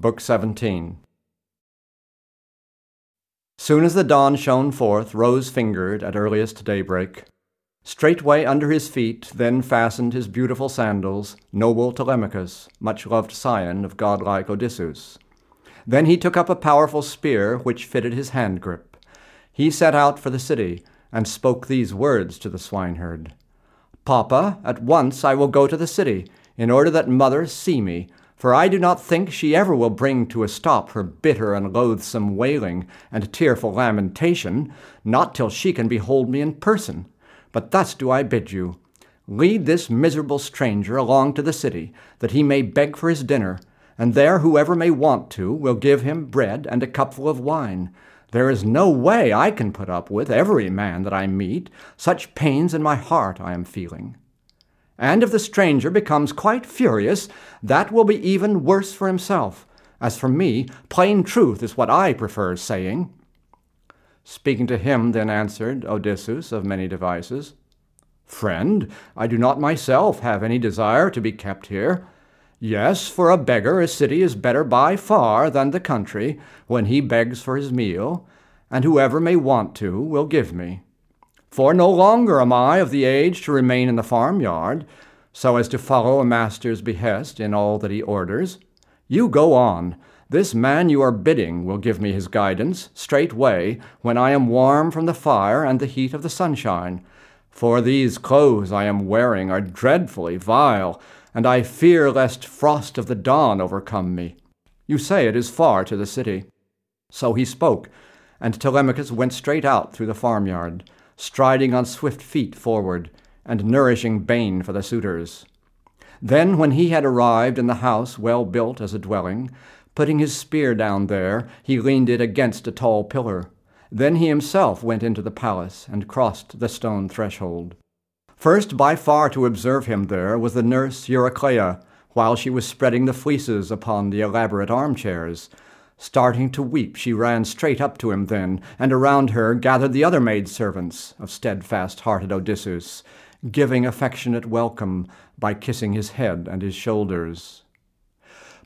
Book 17. Soon as the dawn shone forth, rose fingered at earliest daybreak, straightway under his feet then fastened his beautiful sandals, noble Telemachus, much loved scion of godlike Odysseus. Then he took up a powerful spear which fitted his hand grip. He set out for the city, and spoke these words to the swineherd Papa, at once I will go to the city, in order that mother see me, for I do not think she ever will bring to a stop her bitter and loathsome wailing and tearful lamentation, not till she can behold me in person. But thus do I bid you lead this miserable stranger along to the city, that he may beg for his dinner, and there whoever may want to will give him bread and a cupful of wine. There is no way I can put up with every man that I meet, such pains in my heart I am feeling. And if the stranger becomes quite furious, that will be even worse for himself. As for me, plain truth is what I prefer saying. Speaking to him, then answered Odysseus of many devices, Friend, I do not myself have any desire to be kept here. Yes, for a beggar a city is better by far than the country, when he begs for his meal, and whoever may want to will give me. For no longer am I of the age to remain in the farmyard, so as to follow a master's behest in all that he orders. You go on. This man you are bidding will give me his guidance straightway when I am warm from the fire and the heat of the sunshine. For these clothes I am wearing are dreadfully vile, and I fear lest frost of the dawn overcome me. You say it is far to the city. So he spoke, and Telemachus went straight out through the farmyard striding on swift feet forward, and nourishing bane for the suitors. Then, when he had arrived in the house well built as a dwelling, putting his spear down there, he leaned it against a tall pillar. Then he himself went into the palace and crossed the stone threshold. First by far to observe him there was the nurse Eurycleia, while she was spreading the fleeces upon the elaborate armchairs, Starting to weep, she ran straight up to him then, and around her gathered the other maidservants of steadfast hearted Odysseus, giving affectionate welcome by kissing his head and his shoulders.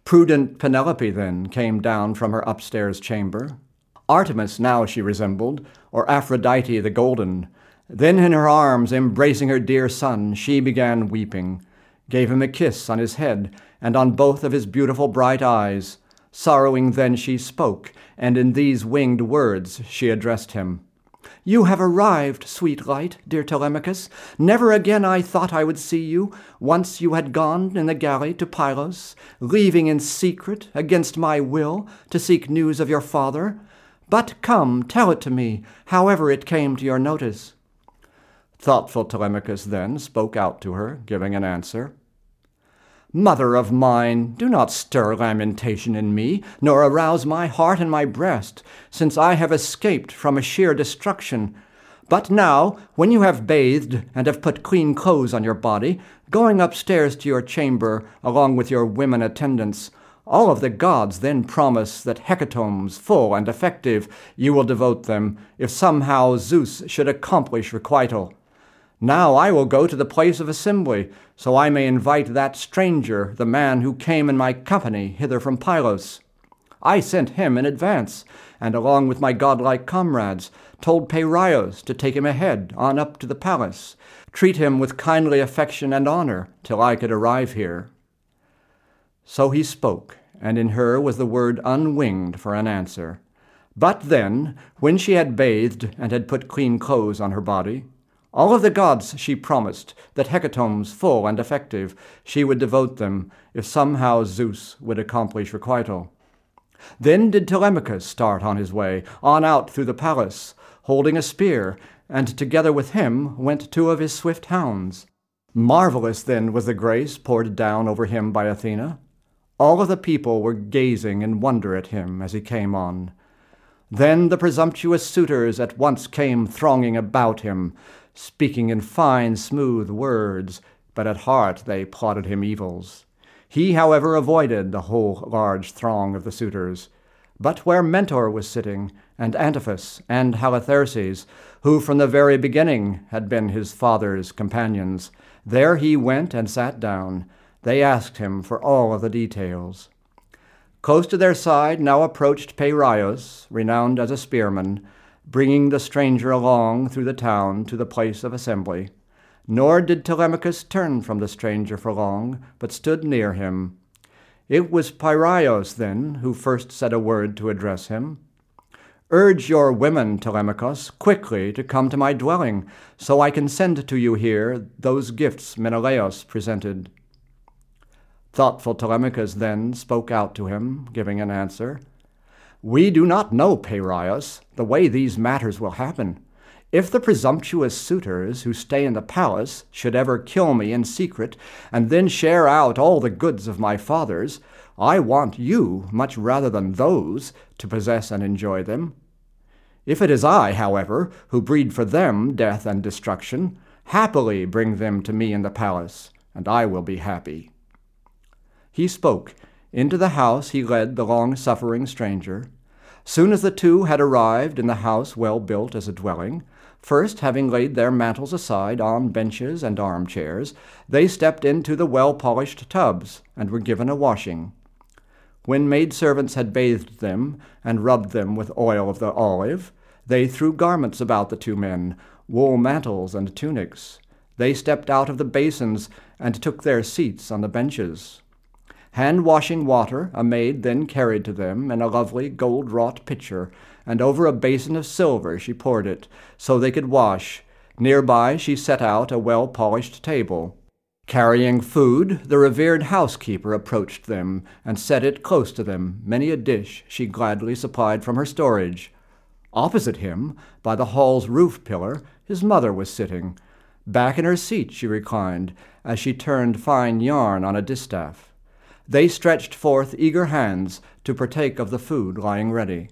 Prudent Penelope then came down from her upstairs chamber. Artemis now she resembled, or Aphrodite the golden. Then in her arms, embracing her dear son, she began weeping, gave him a kiss on his head and on both of his beautiful bright eyes, Sorrowing then she spoke, and in these winged words she addressed him. You have arrived, sweet light, dear Telemachus. Never again I thought I would see you, once you had gone in the galley to Pylos, leaving in secret, against my will, to seek news of your father. But come, tell it to me, however it came to your notice. Thoughtful Telemachus then spoke out to her, giving an answer. Mother of mine, do not stir lamentation in me, nor arouse my heart and my breast, since I have escaped from a sheer destruction. But now, when you have bathed and have put clean clothes on your body, going upstairs to your chamber along with your women attendants, all of the gods then promise that hecatombs full and effective you will devote them, if somehow Zeus should accomplish requital. Now I will go to the place of assembly, so I may invite that stranger, the man who came in my company hither from Pylos. I sent him in advance, and along with my godlike comrades, told Peiraios to take him ahead on up to the palace, treat him with kindly affection and honor till I could arrive here. So he spoke, and in her was the word unwinged for an answer. But then, when she had bathed and had put clean clothes on her body, all of the gods she promised that hecatombs full and effective she would devote them if somehow Zeus would accomplish requital. Then did Telemachus start on his way, on out through the palace, holding a spear, and together with him went two of his swift hounds. Marvelous then was the grace poured down over him by Athena. All of the people were gazing in wonder at him as he came on. Then the presumptuous suitors at once came thronging about him, speaking in fine, smooth words, but at heart they plotted him evils. He, however, avoided the whole large throng of the suitors. But where Mentor was sitting, and Antiphus, and Halitherses, who from the very beginning had been his father's companions, there he went and sat down. They asked him for all of the details. Close to their side now approached Peiraios, renowned as a spearman, bringing the stranger along through the town to the place of assembly. Nor did Telemachus turn from the stranger for long, but stood near him. It was Peiraios, then, who first said a word to address him. Urge your women, Telemachus, quickly to come to my dwelling, so I can send to you here those gifts Menelaus presented. Thoughtful Telemachus then spoke out to him, giving an answer. We do not know, Peiraios, the way these matters will happen. If the presumptuous suitors who stay in the palace should ever kill me in secret, and then share out all the goods of my fathers, I want you, much rather than those, to possess and enjoy them. If it is I, however, who breed for them death and destruction, happily bring them to me in the palace, and I will be happy. He spoke. Into the house he led the long suffering stranger. Soon as the two had arrived in the house well built as a dwelling, first having laid their mantles aside on benches and armchairs, they stepped into the well polished tubs and were given a washing. When maidservants had bathed them and rubbed them with oil of the olive, they threw garments about the two men, wool mantles and tunics. They stepped out of the basins and took their seats on the benches. Hand washing water a maid then carried to them in a lovely gold wrought pitcher, and over a basin of silver she poured it, so they could wash. Near by she set out a well polished table. Carrying food, the revered housekeeper approached them and set it close to them. Many a dish she gladly supplied from her storage. Opposite him, by the hall's roof pillar, his mother was sitting. Back in her seat she reclined, as she turned fine yarn on a distaff. They stretched forth eager hands to partake of the food lying ready.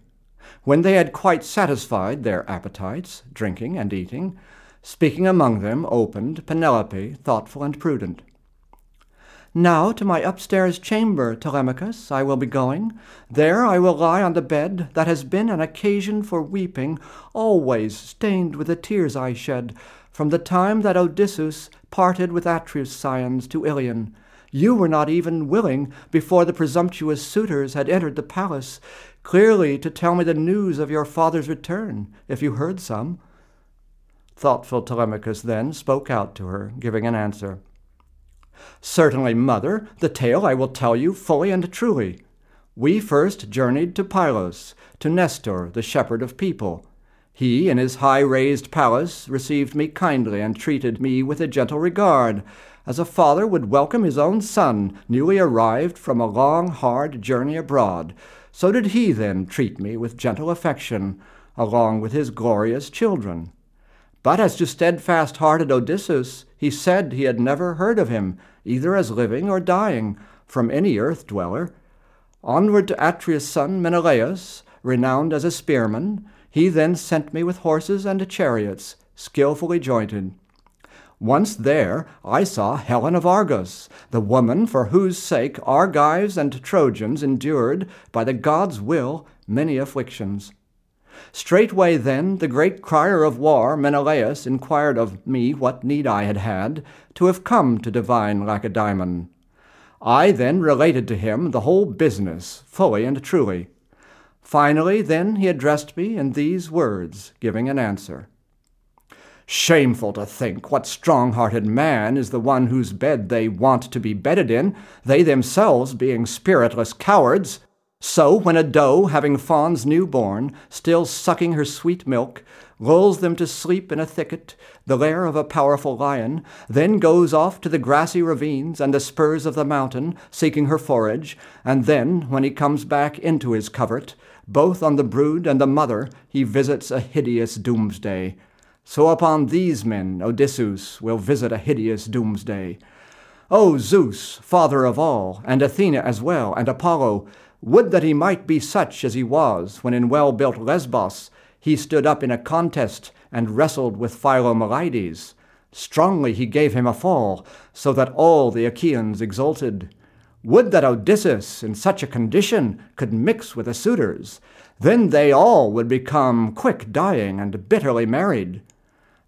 When they had quite satisfied their appetites, drinking and eating, speaking among them opened Penelope, thoughtful and prudent. Now to my upstairs chamber, Telemachus, I will be going. There I will lie on the bed that has been an occasion for weeping, always stained with the tears I shed, from the time that Odysseus parted with Atreus' scions to Ilion, you were not even willing, before the presumptuous suitors had entered the palace, clearly to tell me the news of your father's return, if you heard some. Thoughtful Telemachus then spoke out to her, giving an answer. Certainly, mother, the tale I will tell you fully and truly. We first journeyed to Pylos, to Nestor, the shepherd of people. He, in his high raised palace, received me kindly and treated me with a gentle regard as a father would welcome his own son, newly arrived from a long, hard journey abroad, so did he then treat me with gentle affection, along with his glorious children. But as to steadfast hearted Odysseus, he said he had never heard of him, either as living or dying, from any earth dweller. Onward to Atreus' son Menelaus, renowned as a spearman, he then sent me with horses and chariots, skilfully jointed. Once there, I saw Helen of Argos, the woman for whose sake Argives and Trojans endured, by the god's will, many afflictions. Straightway then the great crier of war, Menelaus, inquired of me what need I had had to have come to divine Lacedaemon. I then related to him the whole business, fully and truly. Finally, then he addressed me in these words, giving an answer. Shameful to think what strong hearted man is the one whose bed they want to be bedded in, they themselves being spiritless cowards. So, when a doe, having fawns new born, still sucking her sweet milk, lulls them to sleep in a thicket, the lair of a powerful lion, then goes off to the grassy ravines and the spurs of the mountain, seeking her forage, and then, when he comes back into his covert, both on the brood and the mother he visits a hideous doomsday, so upon these men Odysseus will visit a hideous doomsday. O Zeus, father of all, and Athena as well, and Apollo, would that he might be such as he was when in well built Lesbos he stood up in a contest and wrestled with Philomelides. Strongly he gave him a fall, so that all the Achaeans exulted. Would that Odysseus, in such a condition, could mix with the suitors. Then they all would become quick dying and bitterly married.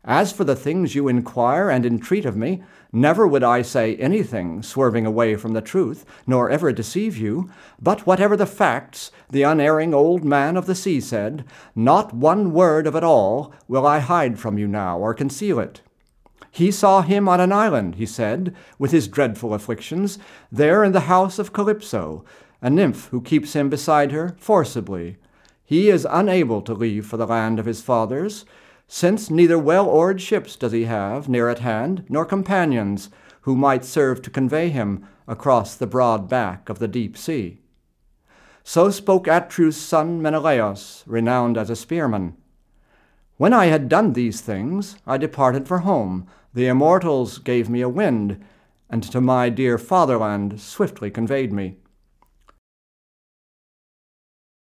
As for the things you inquire and entreat of me, never would I say anything swerving away from the truth, nor ever deceive you. But whatever the facts, the unerring old man of the sea said, not one word of it all will I hide from you now, or conceal it. He saw him on an island, he said, with his dreadful afflictions, there in the house of Calypso, a nymph who keeps him beside her forcibly. He is unable to leave for the land of his fathers since neither well oared ships does he have near at hand, nor companions who might serve to convey him across the broad back of the deep sea. So spoke Atreus' son Menelaus, renowned as a spearman. When I had done these things, I departed for home. The immortals gave me a wind, and to my dear fatherland swiftly conveyed me.